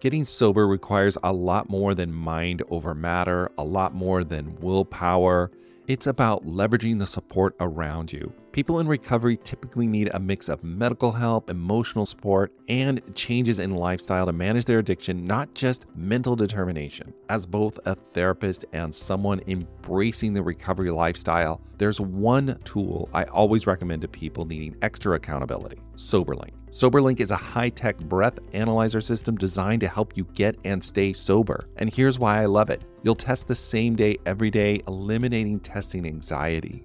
Getting sober requires a lot more than mind over matter, a lot more than willpower. It's about leveraging the support around you. People in recovery typically need a mix of medical help, emotional support, and changes in lifestyle to manage their addiction, not just mental determination. As both a therapist and someone embracing the recovery lifestyle, there's one tool I always recommend to people needing extra accountability SoberLink. SoberLink is a high tech breath analyzer system designed to help you get and stay sober. And here's why I love it you'll test the same day every day, eliminating testing anxiety.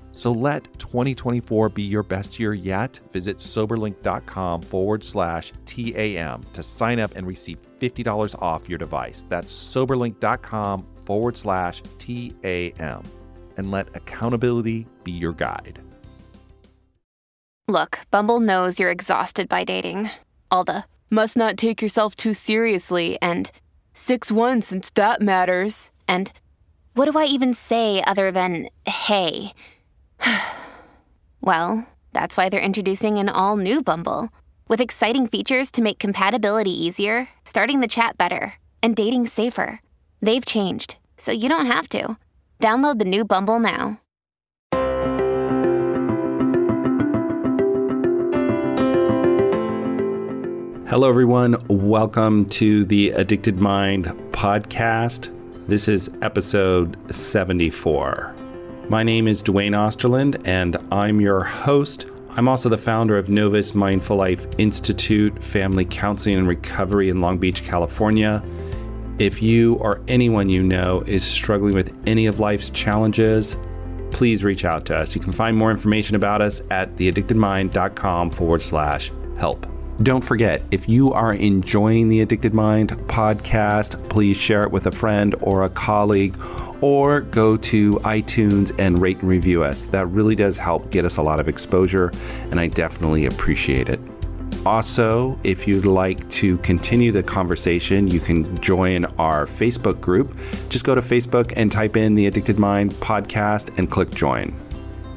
So let 2024 be your best year yet. Visit soberlink.com forward slash TAM to sign up and receive $50 off your device. That's soberlink.com forward slash TAM. And let accountability be your guide. Look, Bumble knows you're exhausted by dating. All the must not take yourself too seriously and 6 1 since that matters. And what do I even say other than hey? well, that's why they're introducing an all new Bumble with exciting features to make compatibility easier, starting the chat better, and dating safer. They've changed, so you don't have to. Download the new Bumble now. Hello, everyone. Welcome to the Addicted Mind podcast. This is episode 74. My name is Duane Osterlind, and I'm your host I'm also the founder of Novus Mindful Life Institute, Family Counseling and Recovery in Long Beach, California. If you or anyone you know is struggling with any of life's challenges, please reach out to us. You can find more information about us at theaddictedmind.com forward slash help. Don't forget, if you are enjoying the Addicted Mind podcast, please share it with a friend or a colleague or go to iTunes and rate and review us. That really does help get us a lot of exposure, and I definitely appreciate it. Also, if you'd like to continue the conversation, you can join our Facebook group. Just go to Facebook and type in the Addicted Mind podcast and click join.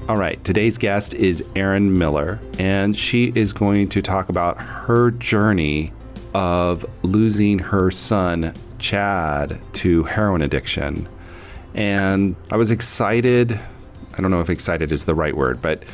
All right, today's guest is Erin Miller, and she is going to talk about her journey of losing her son, Chad, to heroin addiction. And I was excited. I don't know if excited is the right word, but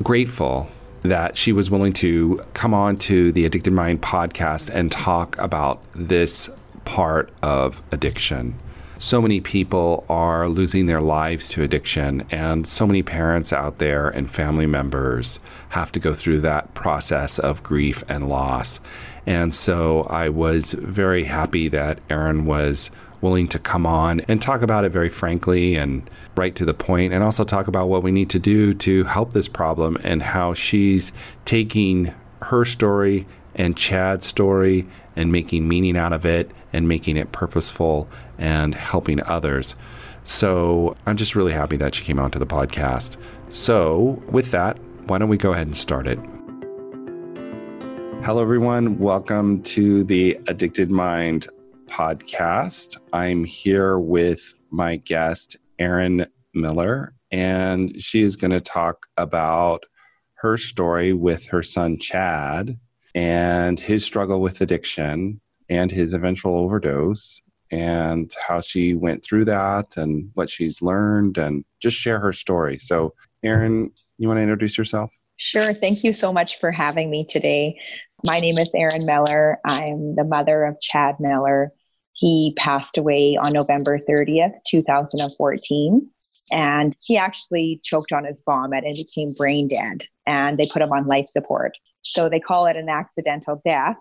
grateful that she was willing to come on to the Addicted Mind podcast and talk about this part of addiction. So many people are losing their lives to addiction, and so many parents out there and family members have to go through that process of grief and loss. And so I was very happy that Erin was willing to come on and talk about it very frankly and right to the point, and also talk about what we need to do to help this problem and how she's taking her story and Chad's story and making meaning out of it and making it purposeful and helping others. So I'm just really happy that she came on to the podcast. So, with that, why don't we go ahead and start it? Hello, everyone. Welcome to the Addicted Mind podcast. I'm here with my guest, Erin Miller, and she is going to talk about her story with her son, Chad, and his struggle with addiction and his eventual overdose, and how she went through that and what she's learned, and just share her story. So, Erin, you want to introduce yourself? Sure. Thank you so much for having me today. My name is Erin Miller. I'm the mother of Chad Miller. He passed away on November 30th, 2014. And he actually choked on his vomit and became brain dead. And they put him on life support. So they call it an accidental death.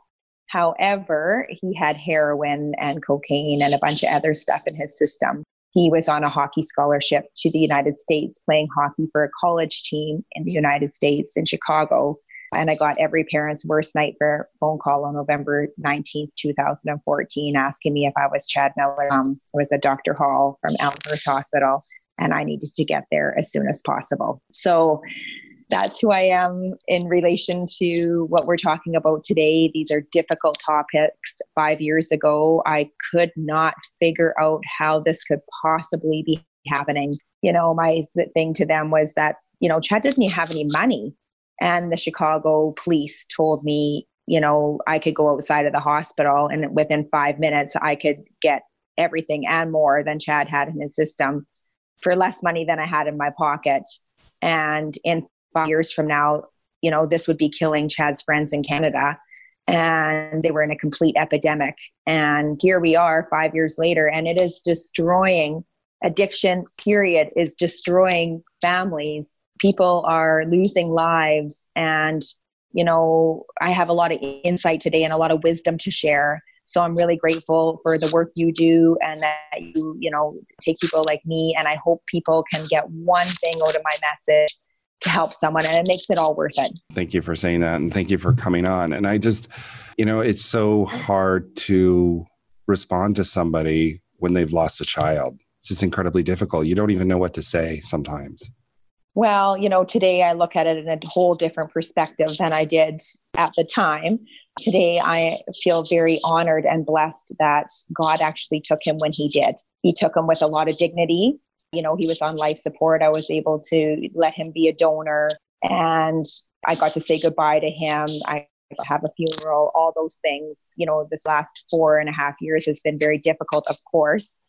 However, he had heroin and cocaine and a bunch of other stuff in his system. He was on a hockey scholarship to the United States, playing hockey for a college team in the United States in Chicago. And I got every parent's worst nightmare phone call on November 19th, 2014, asking me if I was Chad Miller. Um, was a Dr. Hall from Elmhurst Hospital, and I needed to get there as soon as possible. So that's who I am in relation to what we're talking about today. These are difficult topics. Five years ago, I could not figure out how this could possibly be happening. You know, my thing to them was that, you know, Chad didn't have any money. And the Chicago police told me, you know, I could go outside of the hospital and within five minutes I could get everything and more than Chad had in his system for less money than I had in my pocket. And in five years from now, you know, this would be killing Chad's friends in Canada. And they were in a complete epidemic. And here we are five years later, and it is destroying addiction, period, is destroying families. People are losing lives. And, you know, I have a lot of insight today and a lot of wisdom to share. So I'm really grateful for the work you do and that you, you know, take people like me. And I hope people can get one thing out of my message to help someone and it makes it all worth it. Thank you for saying that and thank you for coming on. And I just, you know, it's so hard to respond to somebody when they've lost a child. It's just incredibly difficult. You don't even know what to say sometimes. Well, you know, today I look at it in a whole different perspective than I did at the time. Today I feel very honored and blessed that God actually took him when he did. He took him with a lot of dignity you know, he was on life support. I was able to let him be a donor and I got to say goodbye to him. I have a funeral, all those things. You know, this last four and a half years has been very difficult, of course.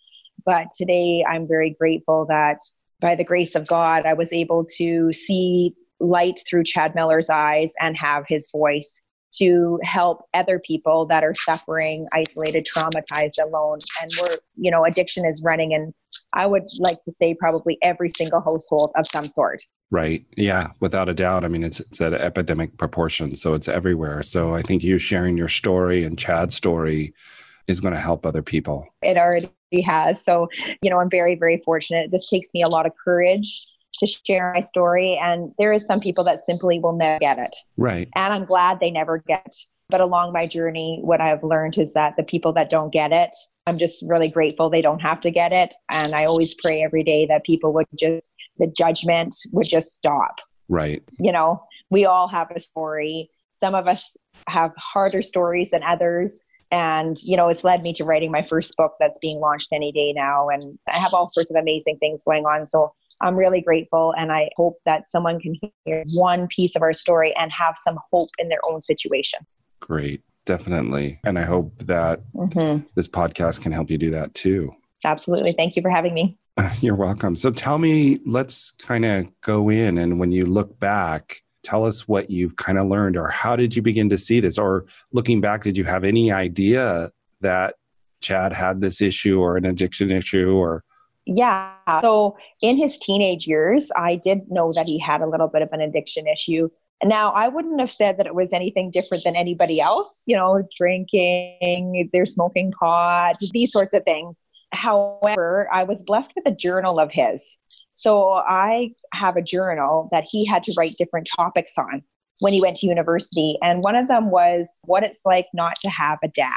But today I'm very grateful that by the grace of God, I was able to see light through Chad Miller's eyes and have his voice to help other people that are suffering, isolated, traumatized, alone. And we're, you know, addiction is running in, I would like to say, probably every single household of some sort. Right. Yeah. Without a doubt. I mean, it's it's at epidemic proportions, so it's everywhere. So I think you sharing your story and Chad's story is going to help other people. It already has. So, you know, I'm very, very fortunate. This takes me a lot of courage to share my story. And there is some people that simply will never get it. Right. And I'm glad they never get. But along my journey, what I've learned is that the people that don't get it, I'm just really grateful they don't have to get it. And I always pray every day that people would just, the judgment would just stop. Right. You know, we all have a story. Some of us have harder stories than others. And, you know, it's led me to writing my first book that's being launched any day now. And I have all sorts of amazing things going on. So I'm really grateful. And I hope that someone can hear one piece of our story and have some hope in their own situation. Great. Definitely. And I hope that mm-hmm. this podcast can help you do that too. Absolutely. Thank you for having me. You're welcome. So tell me, let's kind of go in and when you look back, tell us what you've kind of learned or how did you begin to see this? Or looking back, did you have any idea that Chad had this issue or an addiction issue or yeah. So in his teenage years, I did know that he had a little bit of an addiction issue. Now, I wouldn't have said that it was anything different than anybody else, you know, drinking, they're smoking pot, these sorts of things. However, I was blessed with a journal of his. So I have a journal that he had to write different topics on when he went to university. And one of them was what it's like not to have a dad.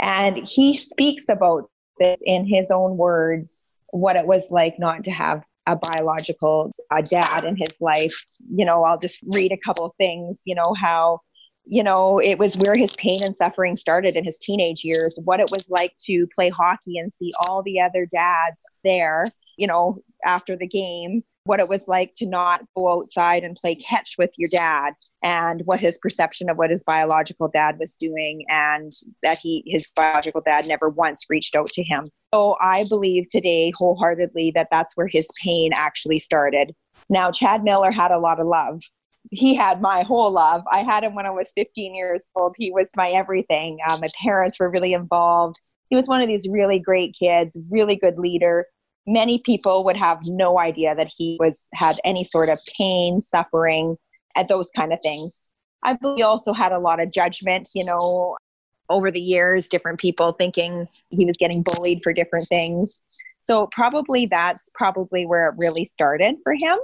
And he speaks about this in his own words what it was like not to have a biological a dad in his life. You know, I'll just read a couple things, you know, how, you know, it was where his pain and suffering started in his teenage years, what it was like to play hockey and see all the other dads there, you know, after the game, what it was like to not go outside and play catch with your dad and what his perception of what his biological dad was doing and that he his biological dad never once reached out to him. So i believe today wholeheartedly that that's where his pain actually started. Now chad miller had a lot of love. He had my whole love. I had him when i was 15 years old. He was my everything. Uh, my parents were really involved. He was one of these really great kids really good leader many people would have no idea that he was had any sort of pain, suffering, and those kind of things. I believe he also had a lot of judgment, you know, over the years, different people thinking he was getting bullied for different things. So probably that's probably where it really started for him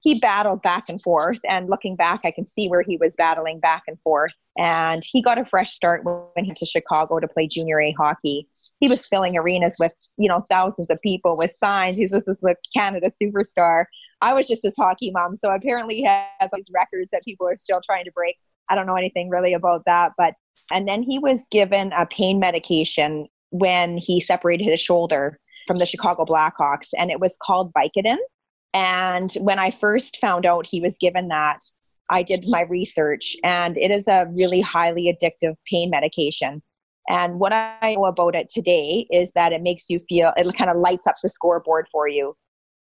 he battled back and forth. And looking back, I can see where he was battling back and forth. And he got a fresh start when he went to Chicago to play junior A hockey. He was filling arenas with, you know, thousands of people with signs. He was this like Canada superstar. I was just his hockey mom. So apparently he has these records that people are still trying to break. I don't know anything really about that. But, and then he was given a pain medication when he separated his shoulder from the Chicago Blackhawks, and it was called Vicodin. And when I first found out he was given that, I did my research, and it is a really highly addictive pain medication. And what I know about it today is that it makes you feel, it kind of lights up the scoreboard for you.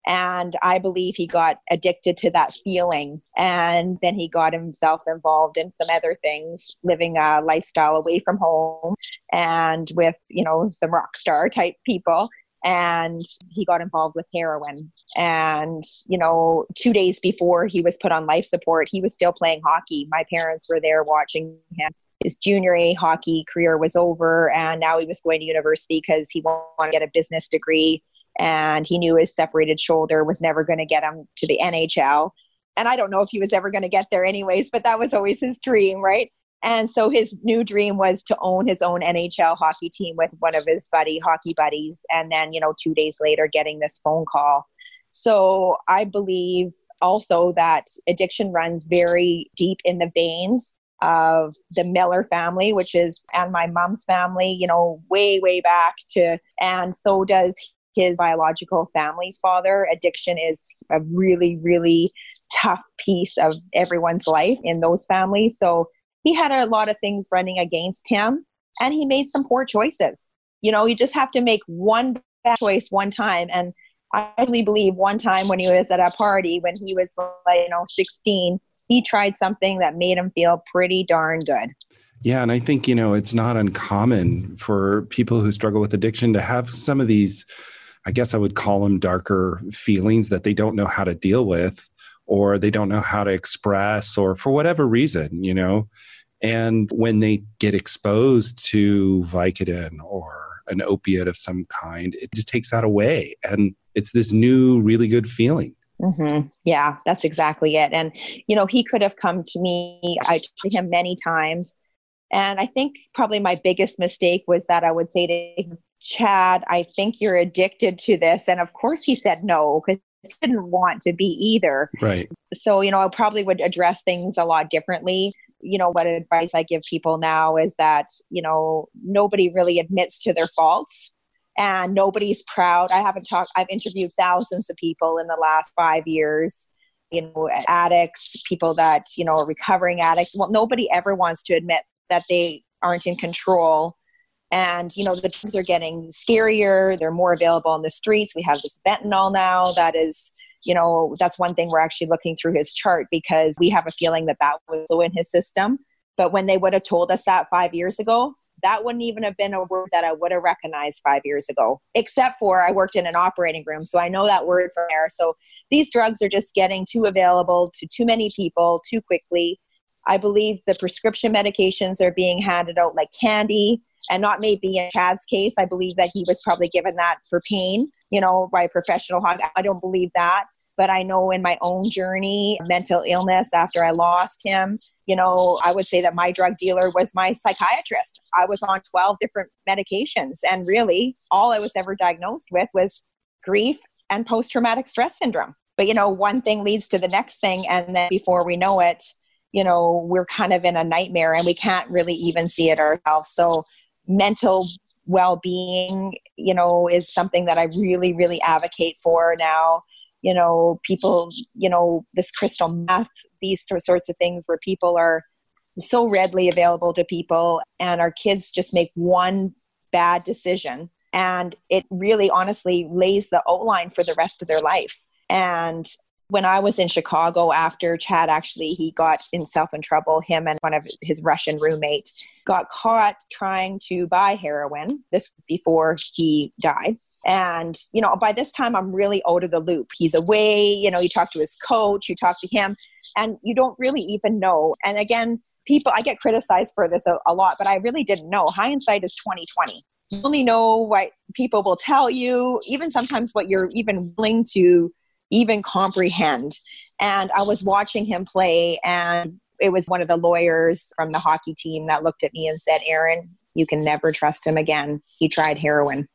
And I believe he got addicted to that feeling. And then he got himself involved in some other things, living a lifestyle away from home and with, you know, some rock star type people. And he got involved with heroin. And, you know, two days before he was put on life support, he was still playing hockey. My parents were there watching him his junior A hockey career was over, and now he was going to university because he wanted to get a business degree and he knew his separated shoulder was never going to get him to the NHL. And I don't know if he was ever going to get there anyways, but that was always his dream, right? And so his new dream was to own his own NHL hockey team with one of his buddy hockey buddies. And then, you know, two days later, getting this phone call. So I believe also that addiction runs very deep in the veins of the Miller family, which is and my mom's family, you know, way, way back to, and so does his biological family's father. Addiction is a really, really tough piece of everyone's life in those families. So he had a lot of things running against him and he made some poor choices. You know, you just have to make one bad choice one time. And I really believe one time when he was at a party, when he was like, you know, 16, he tried something that made him feel pretty darn good. Yeah, and I think, you know, it's not uncommon for people who struggle with addiction to have some of these I guess I would call them darker feelings that they don't know how to deal with or they don't know how to express or for whatever reason, you know. And when they get exposed to Vicodin or an opiate of some kind, it just takes that away. And it's this new, really good feeling. Mm-hmm. Yeah, that's exactly it. And, you know, he could have come to me, I told him many times. And I think probably my biggest mistake was that I would say to him, Chad, I think you're addicted to this. And of course, he said no because didn't want to be either. Right. So, you know, I probably would address things a lot differently. You know, what advice I give people now is that, you know, nobody really admits to their faults and nobody's proud. I haven't talked, I've interviewed thousands of people in the last five years you know addicts people that you know are recovering addicts well nobody ever wants to admit that they aren't in control and, you know, the drugs are getting scarier. They're more available on the streets. We have this fentanyl now that is, you know, that's one thing we're actually looking through his chart because we have a feeling that that was in his system. But when they would have told us that five years ago, that wouldn't even have been a word that I would have recognized five years ago, except for I worked in an operating room. So I know that word from there. So these drugs are just getting too available to too many people too quickly. I believe the prescription medications are being handed out like candy and not maybe in Chad's case. I believe that he was probably given that for pain, you know, by a professional hog. I don't believe that. But I know in my own journey, mental illness after I lost him, you know, I would say that my drug dealer was my psychiatrist. I was on 12 different medications. And really, all I was ever diagnosed with was grief and post traumatic stress syndrome. But, you know, one thing leads to the next thing. And then before we know it, you know, we're kind of in a nightmare and we can't really even see it ourselves. So, mental well-being you know is something that i really really advocate for now. You know people you know this crystal meth these sorts of things where people are so readily available to people and our kids just make one bad decision. And it really honestly lays the outline for the rest of their life. And when I was in Chicago after Chad actually he got himself in trouble, him and one of his Russian roommate got caught trying to buy heroin. This was before he died. And, you know, by this time I'm really out of the loop. He's away, you know, you talk to his coach, you talk to him, and you don't really even know. And again, people I get criticized for this a, a lot, but I really didn't know. Hindsight is 2020 you only know what people will tell you, even sometimes what you're even willing to even comprehend. And I was watching him play, and it was one of the lawyers from the hockey team that looked at me and said, Erin, you can never trust him again. He tried heroin.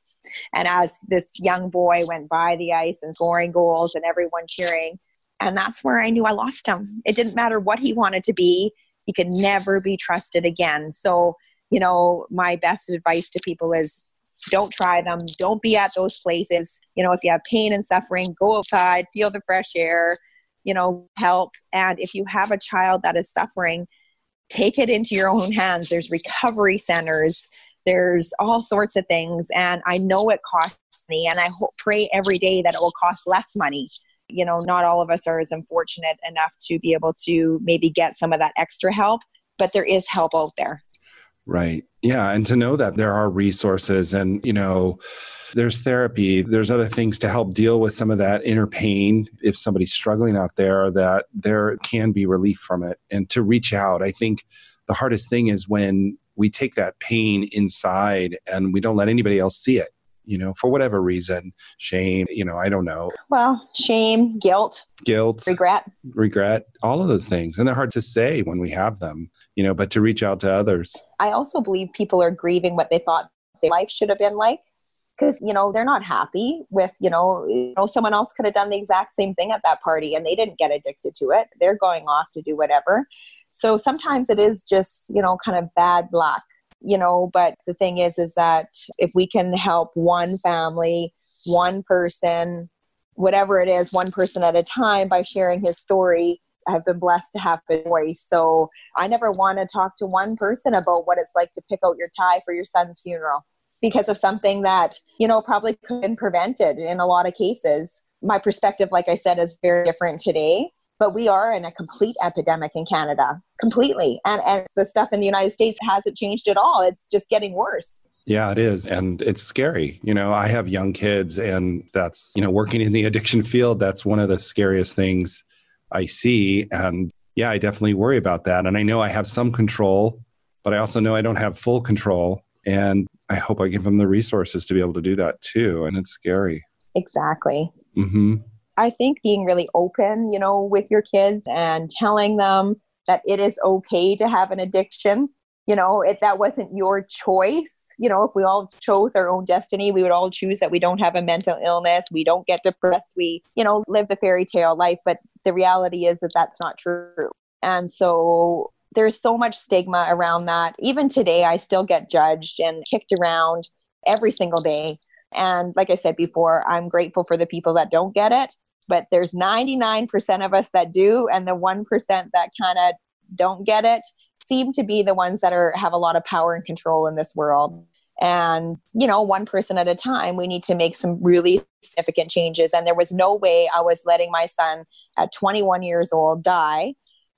And as this young boy went by the ice and scoring goals and everyone cheering, And that's where I knew I lost him. It didn't matter what he wanted to be, he could never be trusted again. So, you know, my best advice to people is don't try them. Don't be at those places. You know, if you have pain and suffering, go outside, feel the fresh air, you know, help. And if you have a child that is suffering, take it into your own hands. There's recovery centers, there's all sorts of things. And I know it costs me, and I hope, pray every day that it will cost less money. You know, not all of us are as unfortunate enough to be able to maybe get some of that extra help, but there is help out there. Right. Yeah. And to know that there are resources and, you know, there's therapy, there's other things to help deal with some of that inner pain. If somebody's struggling out there, that there can be relief from it and to reach out. I think the hardest thing is when we take that pain inside and we don't let anybody else see it you know, for whatever reason, shame, you know, I don't know. Well, shame, guilt, guilt, regret, regret, all of those things. And they're hard to say when we have them, you know, but to reach out to others. I also believe people are grieving what they thought their life should have been like because you know they're not happy with you know you know someone else could have done the exact same thing at that party and they didn't get addicted to it they're going off to do whatever so sometimes it is just you know kind of bad luck you know but the thing is is that if we can help one family one person whatever it is one person at a time by sharing his story i've been blessed to have a voice so i never want to talk to one person about what it's like to pick out your tie for your son's funeral because of something that you know probably could have been prevented in a lot of cases. My perspective like i said is very different today but we are in a complete epidemic in Canada, completely. And, and the stuff in the United States hasn't changed at all. It's just getting worse. Yeah, it is. And it's scary. You know, I have young kids, and that's, you know, working in the addiction field, that's one of the scariest things I see. And yeah, I definitely worry about that. And I know I have some control, but I also know I don't have full control. And I hope I give them the resources to be able to do that too. And it's scary. Exactly. Mm-hmm. I think being really open, you know, with your kids and telling them that it is okay to have an addiction. You know, it, that wasn't your choice. You know, if we all chose our own destiny, we would all choose that we don't have a mental illness, we don't get depressed, we, you know, live the fairy tale life. But the reality is that that's not true. And so there's so much stigma around that. Even today, I still get judged and kicked around every single day. And like I said before, I'm grateful for the people that don't get it but there's 99% of us that do and the 1% that kind of don't get it seem to be the ones that are have a lot of power and control in this world. And you know one person at a time we need to make some really significant changes. And there was no way i was letting my son at 21 years old die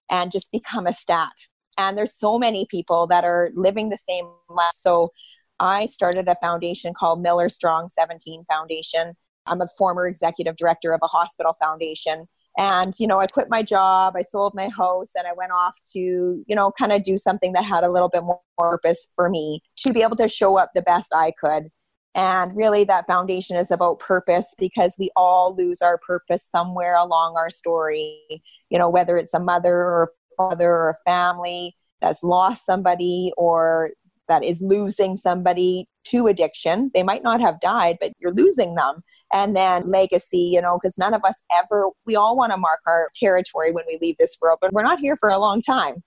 and just become a stat. And there's so many people that are living the same life. So i started a foundation called miller strong 17 foundation I'm a former executive director of a hospital foundation. And, you know, I quit my job, I sold my house, and I went off to, you know, kind of do something that had a little bit more purpose for me to be able to show up the best I could. And really, that foundation is about purpose because we all lose our purpose somewhere along our story. You know, whether it's a mother or a father or a family that's lost somebody or that is losing somebody to addiction. They might not have died, but you're losing them and then legacy, you know, because none of us ever, we all want to mark our territory when we leave this world, but we're not here for a long time.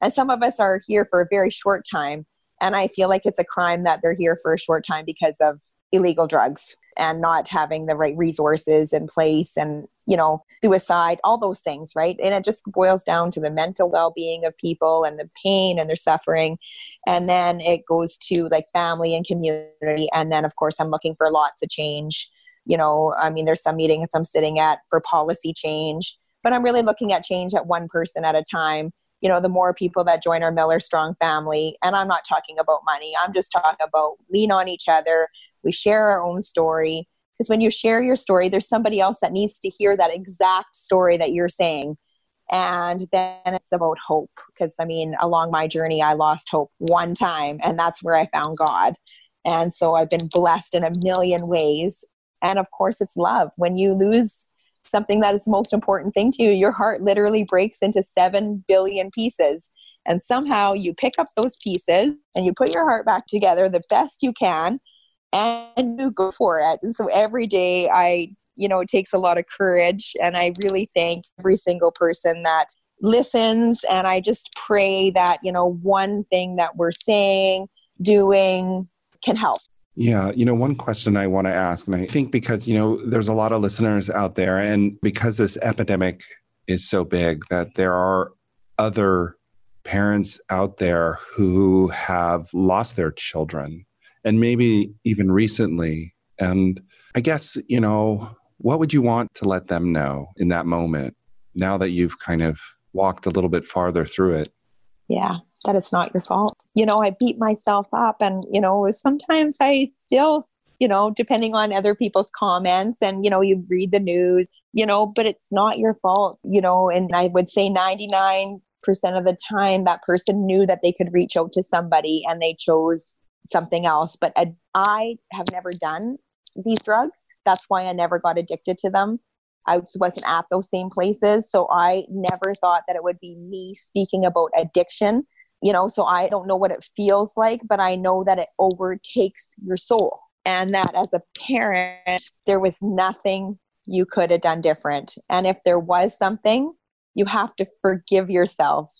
And some of us are here for a very short time. And I feel like it's a crime that they're here for a short time because of illegal drugs and not having the right resources in place and, you know, suicide, all those things, right? And it just boils down to the mental well being of people and the pain and their suffering. And then it goes to like family and community. And then, of course, I'm looking for lots of change you know i mean there's some meetings i'm sitting at for policy change but i'm really looking at change at one person at a time. You know the more people that join our miller strong family and i'm not talking about money i'm just talking about lean on each other. We share our own story. Because when you share your story there's somebody else that needs to hear that exact story that you're saying. And then it's about hope because i mean along my journey i lost hope one time and that's where i found god. And so i've been blessed in a million ways and of course, it's love. When you lose something that is the most important thing to you, your heart literally breaks into 7 billion pieces. And somehow you pick up those pieces and you put your heart back together the best you can and you go for it. And so every day I you know, it takes a lot of courage. And I really thank every single person that listens. And I just pray that, you know, one thing that we're saying, doing can help. Yeah, you know, one question I want to ask, and I think because, you know, there's a lot of listeners out there, and because this epidemic is so big, that there are other parents out there who have lost their children, and maybe even recently. And I guess, you know, what would you want to let them know in that moment now that you've kind of walked a little bit farther through it? Yeah, that it's not your fault. You know, I beat myself up, and, you know, sometimes I still, you know, depending on other people's comments, and, you know, you read the news, you know, but it's not your fault, you know, and I would say 99 percent of the time that person knew that they could reach out to somebody and they chose something else. But i have never done these drugs. That's why i never got addicted to them i wasn't at those same places. So i never thought that it would be me speaking about addiction you know so i don't know what it feels like but i know that it overtakes your soul and that as a parent there was nothing you could have done different. And if there was something you have to forgive yourself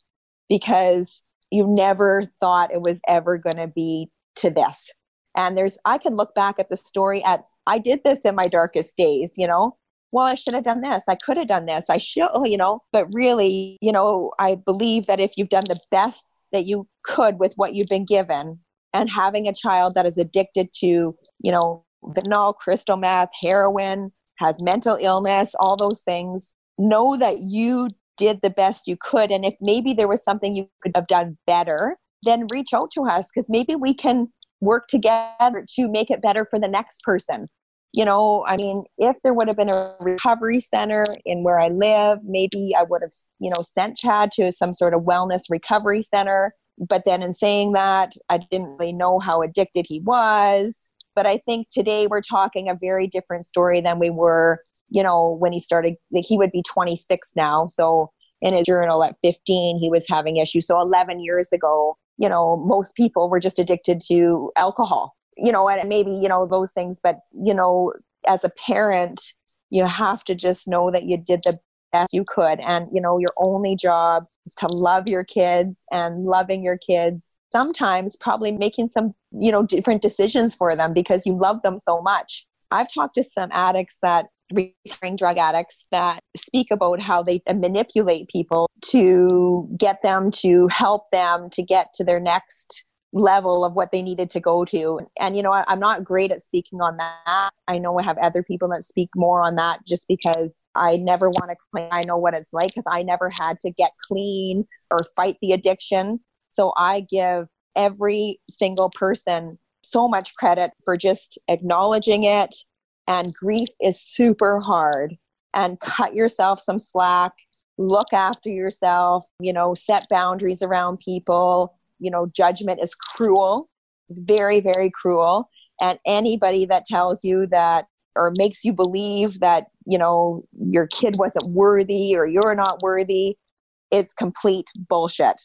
because you never thought it was ever going to be to this. And there's, I can look back at the story at, I did this in my darkest days, you know, well, I should have done this. I could have done this. I should, oh, you know, but really, you know, I believe that if you've done the best that you could with what you've been given and having a child that is addicted to, you know, fentanyl, crystal meth, heroin, has mental illness, all those things, know that you did the best you could. And if maybe there was something you could have done better, then reach out to us because maybe we can work together to make it better for the next person. You know, I mean, if there would have been a recovery center in where I live, maybe I would have, you know, sent Chad to some sort of wellness recovery center. But then in saying that, I didn't really know how addicted he was. But I think today we're talking a very different story than we were you know, when he started, like he would be 26 now. So in his journal at 15, he was having issues. So 11 years ago, you know, most people were just addicted to alcohol, you know, and maybe, you know, those things. But, you know, as a parent, you have to just know that you did the best you could. And, you know, your only job is to love your kids and loving your kids. Sometimes probably making some, you know, different decisions for them because you love them so much. I've talked to some addicts that recovering drug addicts that speak about how they manipulate people to get them to help them to get to their next level of what they needed to go to. And, you know, I, am not great at speaking on that. I know I have other people that speak more on that just because I never want to claim I know what it's like because I never had to get clean or fight the addiction. So I give every single person so much credit for just acknowledging it, and grief is super hard and cut yourself some slack look after yourself you know set boundaries around people you know judgment is cruel very very cruel. And anybody that tells you that or makes you believe that you know your kid wasn't worthy or you're not worthy it's complete bullshit.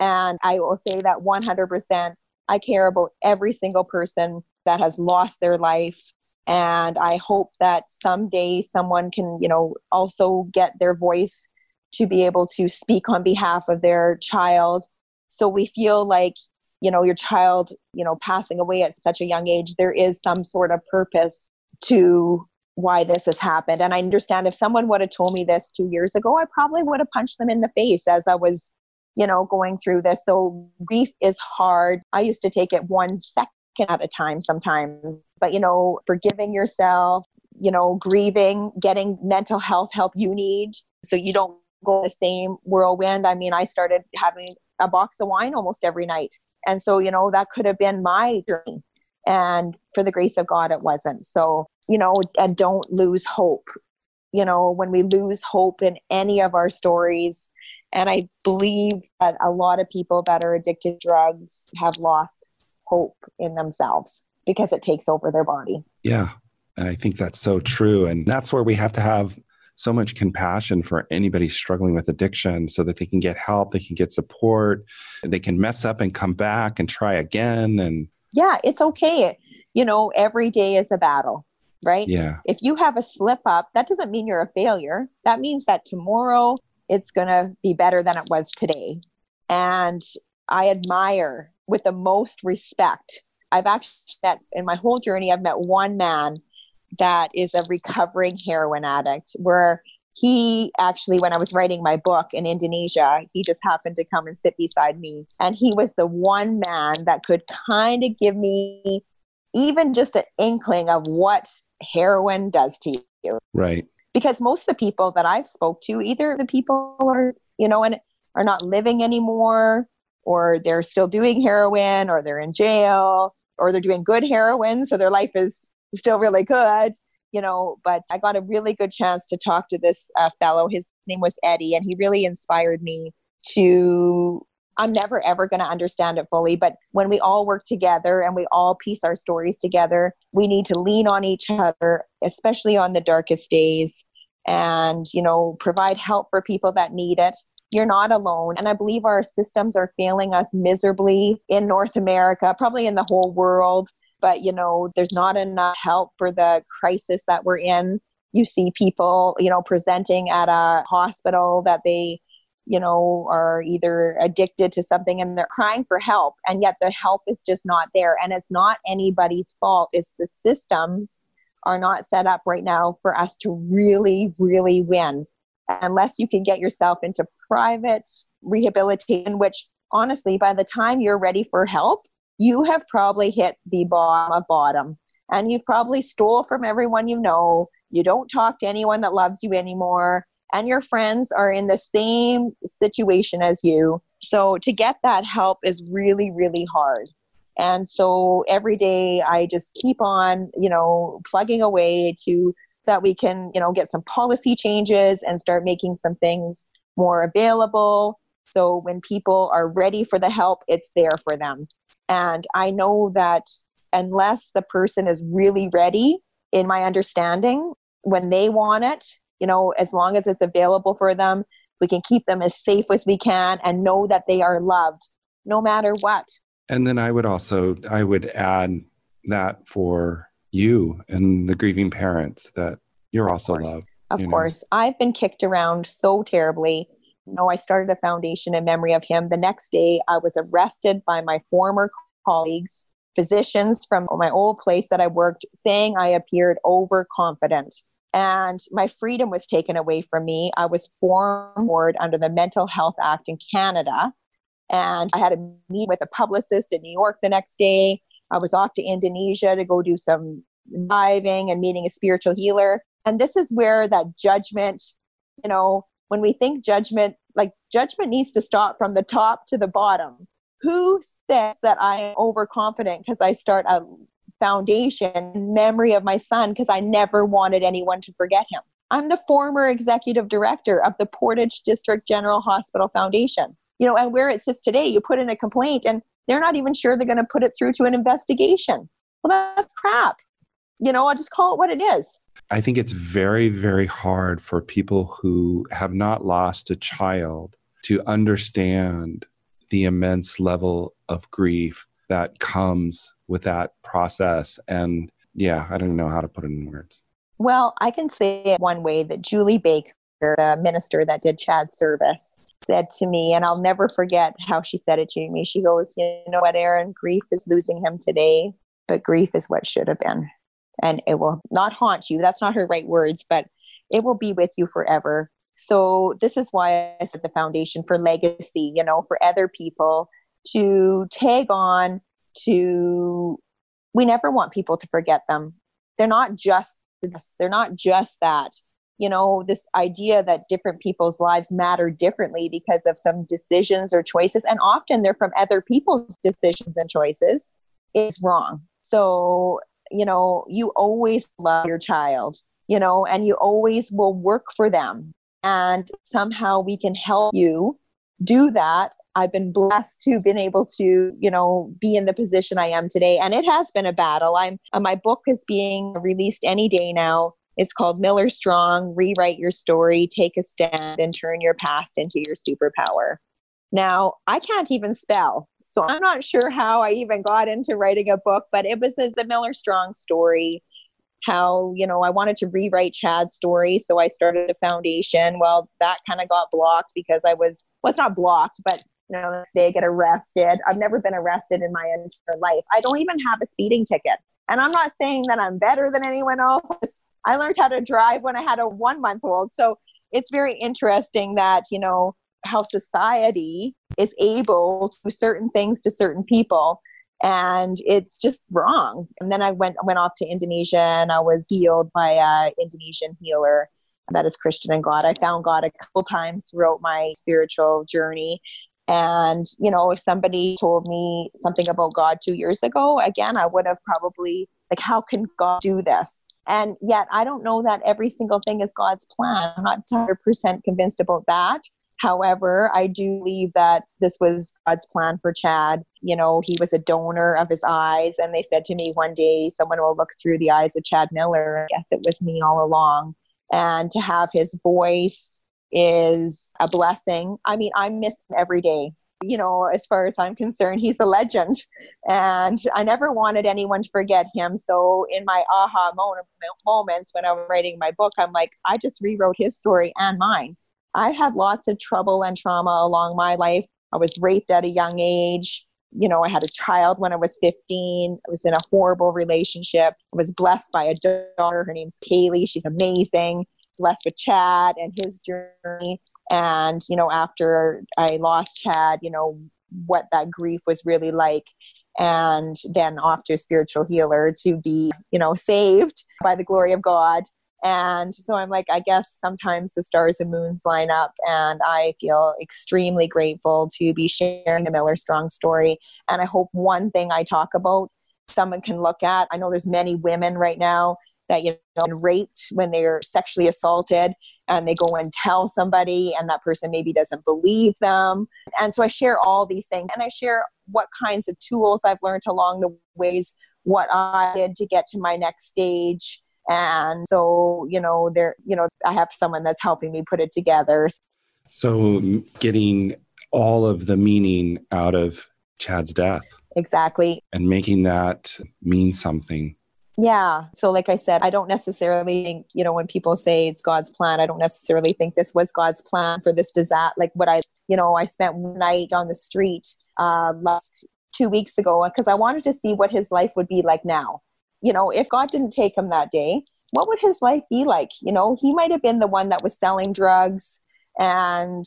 And i will say that 100% i care about every single person that has lost their life. And i hope that someday someone can you know also get their voice to be able to speak on behalf of their child so we feel like you know your child you know passing away at such a young age there is some sort of purpose to why this has happened and i understand if someone would have told me this two years ago i probably would have punched them in the face as i was you know going through this so grief is hard i used to take it one second at a time sometimes. But, you know, forgiving yourself, you know, grieving, getting mental health help you need so you don't go the same whirlwind. I mean, I started having a box of wine almost every night. And so, you know, that could have been my journey. And for the grace of God, it wasn't. So, you know, and don't lose hope. You know, when we lose hope in any of our stories, and I believe that a lot of people that are addicted to drugs have lost hope in themselves because it takes over their body. Yeah, I think that's so true. And that's where we have to have so much compassion for anybody struggling with addiction so that they can get help, they can get support, they can mess up and come back and try again. And yeah, it's okay. You know, every day is a battle. right? Yeah. If you have a slip up, that doesn't mean you're a failure. That means that tomorrow it's going to be better than it was today. And I admire with the most respect. I've actually met in my whole journey, I've met one man that is a recovering heroin addict where he actually when i was writing my book in indonesia he just happened to come and sit beside me. And he was the one man that could kind of give me even just an inkling of what heroin does to you. Right. Because most of the people that i've spoke to either the people are you know and are not living anymore or they're still doing heroin or they're in jail or they're doing good heroin so their life is still really good you know but i got a really good chance to talk to this uh, fellow. His name was eddie and he really inspired me to i'm never ever going to understand it fully but when we all work together and we all piece our stories together we need to lean on each other especially on the darkest days and you know provide help for people that need it. You're not alone and i believe our systems are failing us miserably in north america probably in the whole world but you know there's not enough help for the crisis that we're in. You see people you know presenting at a hospital that they you know are either addicted to something and they're crying for help and yet the help is just not there. And it's not anybody's fault. It's the systems are not set up right now for us to really really win. Unless you can get yourself into private rehabilitation which honestly by the time you're ready for help you have probably hit the bottom of bottom and you've probably stole from everyone you know. You don't talk to anyone that loves you anymore and your friends are in the same situation as you. So to get that help is really really hard. And so every day i just keep on you know plugging away to that we can you know get some policy changes and start making some things more available. So when people are ready for the help it's there for them and I know that unless the person is really ready, in my understanding, when they want it, you know, as long as it's available for them, we can keep them as safe as we can and know that they are loved no matter what. And then I would also I would add that for you and the grieving parents that you're also of loved. Of course. I've been kicked around so terribly know, I started a foundation in memory of him. The next day, I was arrested by my former colleagues, physicians from my old place that I worked, saying I appeared overconfident. And my freedom was taken away from me. I was formed under the Mental Health Act in Canada. And I had a meeting with a publicist in New York the next day. I was off to Indonesia to go do some diving and meeting a spiritual healer. And this is where that judgment, you know, when we think judgment, like judgment needs to start from the top to the bottom. Who says that I am overconfident because I start a foundation memory of my son because I never wanted anyone to forget him? I'm the former executive director of the Portage District General Hospital Foundation. You know, and where it sits today, you put in a complaint and they're not even sure they're going to put it through to an investigation. Well, that's crap. You know, I'll just call it what it is. I think it's very, very hard for people who have not lost a child to understand the immense level of grief that comes with that process. And yeah, I don't know how to put it in words. Well, I can say it one way that Julie Baker, the minister that did Chad's service, said to me, and I'll never forget how she said it to me. She goes, You know what, Erin, Grief is losing him today, but grief is what should have been and it will not haunt you. That's not her right words, but it will be with you forever. So this is why I said the foundation for legacy, you know, for other people to tag on to we never want people to forget them. They're not just this, they're not just that. You know, this idea that different people's lives matter differently because of some decisions or choices, and often they're from other people's decisions and choices, is wrong. So you know, you always love your child, you know, and you always will work for them. And somehow we can help you do that. I've been blessed to been able to, you know, be in the position I am today. And it has been a battle. I'm uh, my book is being released any day now. It's called Miller Strong, Rewrite Your Story, Take a Stand, and Turn Your Past into Your Superpower. Now, I can't even spell, so I'm not sure how I even got into writing a book, but it was as the Miller Strong story. how, you know, I wanted to rewrite Chad's story. So I started a foundation. Well, that kind of got blocked because I was, well, it's not blocked, but you know, next day I get arrested. I've never been arrested in my entire life. I don't even have a speeding ticket. And I'm not saying that I'm better than anyone else. I learned how to drive when I had a one month old. So it's very interesting that, you know, how society is able to certain things to certain people. And it's just wrong. And then i went went off to indonesia and i was healed by a indonesian healer that is christian and god. I found god a couple times throughout my spiritual journey. And you know if somebody told me something about god two years ago again i would have probably like how can god do this? And yet i don't know that every single thing is god's plan. I'm not 100% convinced about that However, I do believe that this was God's plan for Chad. You know, he was a donor of his eyes, and they said to me one day, someone will look through the eyes of Chad Miller. I guess it was me all along. And to have his voice is a blessing. I mean, I miss him every day. You know, as far as I'm concerned, he's a legend. And I never wanted anyone to forget him. So, in my aha moments when I'm writing my book, I'm like, I just rewrote his story and mine I had lots of trouble and trauma along my life. I was raped at a young age. You know, I had a child when I was 15. I was in a horrible relationship. I was blessed by a daughter. Her name's Kaylee. She's amazing. Blessed with Chad and his journey. And, you know, after I lost Chad, you know, what that grief was really like and then off to a spiritual healer to be you know saved by the glory of god and so I'm like, I guess sometimes the stars and moons line up, and I feel extremely grateful to be sharing the Miller Strong story. And I hope one thing I talk about, someone can look at. I know there's many women right now that you know raped when they're sexually assaulted and they go and tell somebody and that person maybe doesn't believe them and so i share all these things and i share what kinds of tools i've learned along the ways what i did to get to my next stage and so you know there you know i have someone that's helping me put it together. So getting all of the meaning out of chad's death. Exactly. And making that mean something. Yeah. So like i said i don't necessarily think you know when people say it's god's plan i don't necessarily think this was god's plan for this disaster like what i you know i spent one night on the street uh last two weeks ago because i wanted to see what his life would be like now you know, if God didn't take him that day, what would his life be like? You know, he might have been the one that was selling drugs and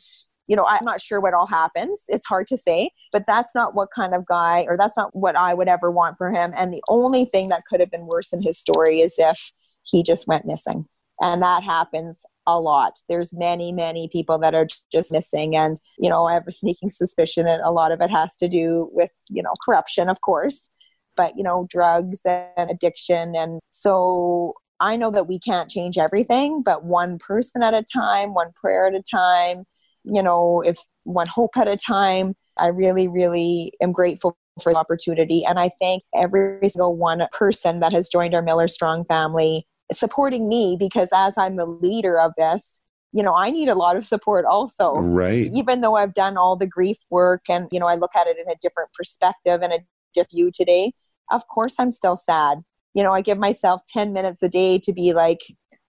you know, I'm not sure what all happens. It's hard to say, but that's not what kind of guy, or that's not what I would ever want for him. And the only thing that could have been worse in his story is if he just went missing. And that happens a lot. There's many, many people that are just missing. And, you know, I have a sneaking suspicion that a lot of it has to do with, you know, corruption, of course but you know drugs and addiction. And so i know that we can't change everything but one person at a time one prayer at a time you know if one hope at a time i really really am grateful for the opportunity. And i thank every single one person that has joined our miller strong family supporting me because as i'm the leader of this you know i need a lot of support also. Right. Even though i've done all the grief work and you know i look at it in a different perspective and a different view today of course I'm still sad. You know, I give myself 10 minutes a day to be like,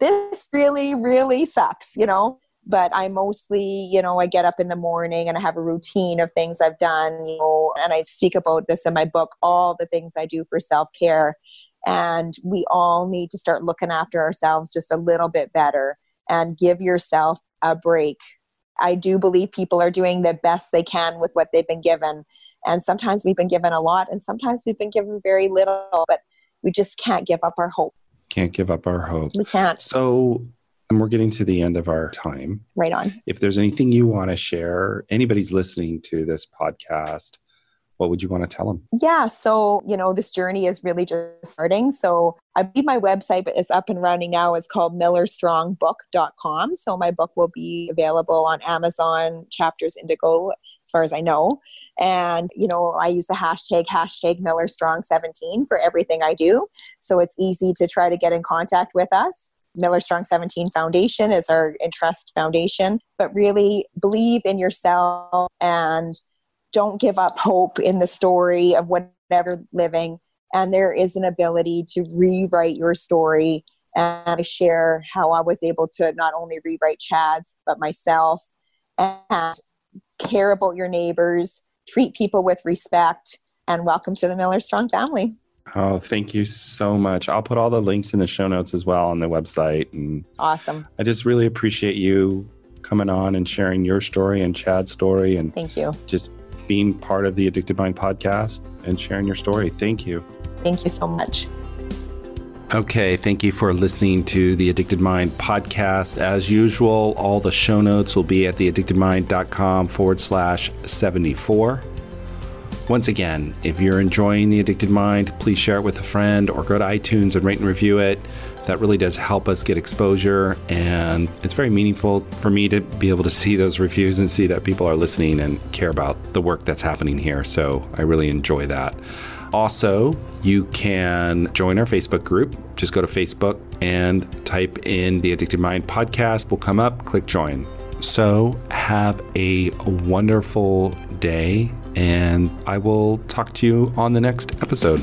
this really, really sucks, you know? But I mostly, you know, I get up in the morning and I have a routine of things I've done, you know, and I speak about this in my book, all the things I do for self care. And we all need to start looking after ourselves just a little bit better and give yourself a break. I do believe people are doing the best they can with what they've been given. And sometimes we've been given a lot, and sometimes we've been given very little, but we just can't give up our hope. Can't give up our hope. We can't. So, and we're getting to the end of our time. Right on. If there's anything you want to share, anybody's listening to this podcast, what would you want to tell them? Yeah, so you know, this journey is really just starting. So I believe my website is up and running now. It's called millerstrongbook.com. So my book will be available on Amazon, Chapters Indigo, as far as I know. And, you know, I use the hashtag, hashtag Miller Strong 17 for everything I do. So it's easy to try to get in contact with us. Miller Strong 17 Foundation is our interest foundation, but really believe in yourself and don't give up hope in the story of whatever living and there is an ability to rewrite your story and I share how I was able to not only rewrite Chad's but myself and care about your neighbors, treat people with respect, and welcome to the Miller Strong family. Oh, thank you so much. I'll put all the links in the show notes as well on the website. And awesome. I just really appreciate you coming on and sharing your story and Chad's story. And thank you. Just being part of the Addicted Mind podcast and sharing your story. Thank you. Thank you so much. Okay, thank you for listening to the Addicted Mind podcast. As usual, all the show notes will be at theaddictedmind.com forward slash 74. Once again, if you're enjoying The Addicted Mind, please share it with a friend or go to iTunes and rate and review it. That really does help us get exposure, and it's very meaningful for me to be able to see those reviews and see that people are listening and care about the work that's happening here. So I really enjoy that. Also, you can join our Facebook group. Just go to Facebook and type in the Addicted Mind podcast. Will come up, click join. So, have a wonderful day and I will talk to you on the next episode.